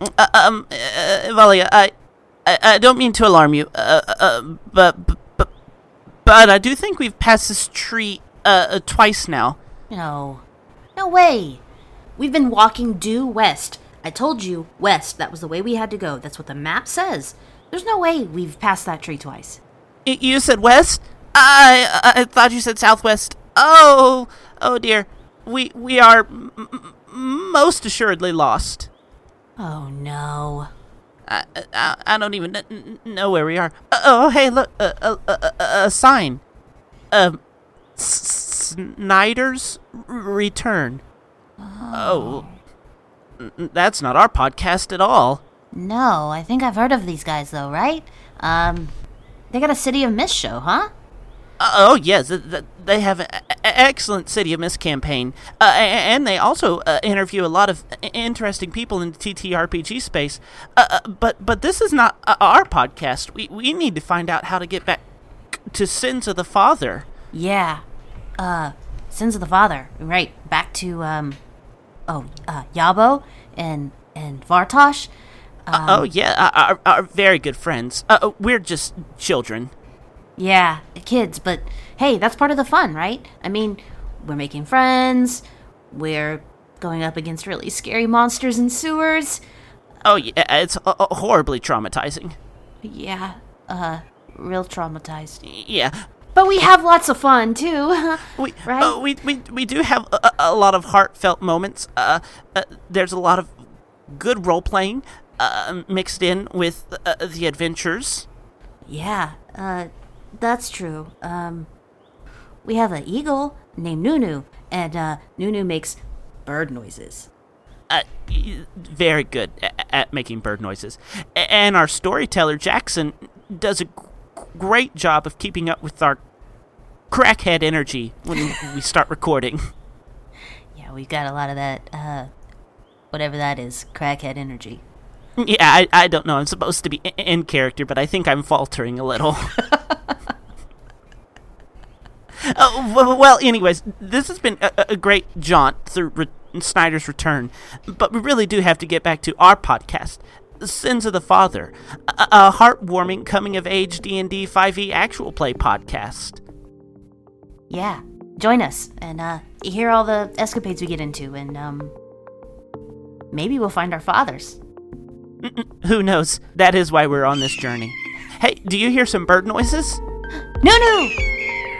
Uh, um, uh, Valia, I, I, I don't mean to alarm you, uh, uh, but, but, but I do think we've passed this tree, uh, uh, twice now. No. No way. We've been walking due west. I told you, west. That was the way we had to go. That's what the map says. There's no way we've passed that tree twice. You said west? I, I thought you said southwest. Oh, oh dear. We, we are m- m- most assuredly lost. Oh no. I, I, I don't even kn- kn- know where we are. Uh, oh, hey, look, a a a, a, sign. Um, S- Snyder's return. Oh, N- that's not our podcast at all. No, I think I've heard of these guys though, right? Um, they got a City of Mist show, huh? Uh, oh yes, th- th- they have an excellent City of Mist campaign, uh, and they also uh, interview a lot of interesting people in the TTRPG space. Uh, uh, but but this is not uh, our podcast. We we need to find out how to get back to Sins of the Father. Yeah. Uh, Sins of the Father. Right. Back to um, oh, uh, Yabo and and Vartosh. Uh, oh yeah, uh, our, our very good friends. Uh, uh, we're just children. Yeah, kids, but hey, that's part of the fun, right? I mean, we're making friends, we're going up against really scary monsters in sewers. Oh yeah, it's uh, uh, horribly traumatizing. Yeah, uh, real traumatized. Yeah, But we have lots of fun too. we Right? uh, we, we we do have a, a- a lot of heartfelt moments. Uh, uh, there's a lot of good role playing uh, mixed in with uh, the adventures. yeah, uh, that's true. Um, we have an eagle named Nunu, and uh, Nunu makes bird noises. Uh, very good at, making bird noises, and our storyteller Jackson does a g- great job of keeping up with our crackhead energy when we start recording. Yeah, we've got a lot of that, uh, whatever that is, crackhead energy. Yeah, I, I don't know. I'm supposed to be in character, but I think I'm faltering a little. Well, well, anyways, this has been a, a great jaunt through Re- Snyder's return, but we really do have to get back to our podcast, Sins of the Father, a, a heartwarming coming-of-age D&D 5e E actual play podcast. Yeah, join us and uh, hear all the escapades we get into, and um, maybe we'll find our fathers. Who knows? That is why we're on this journey. Hey, do you hear some bird noises? Nunu!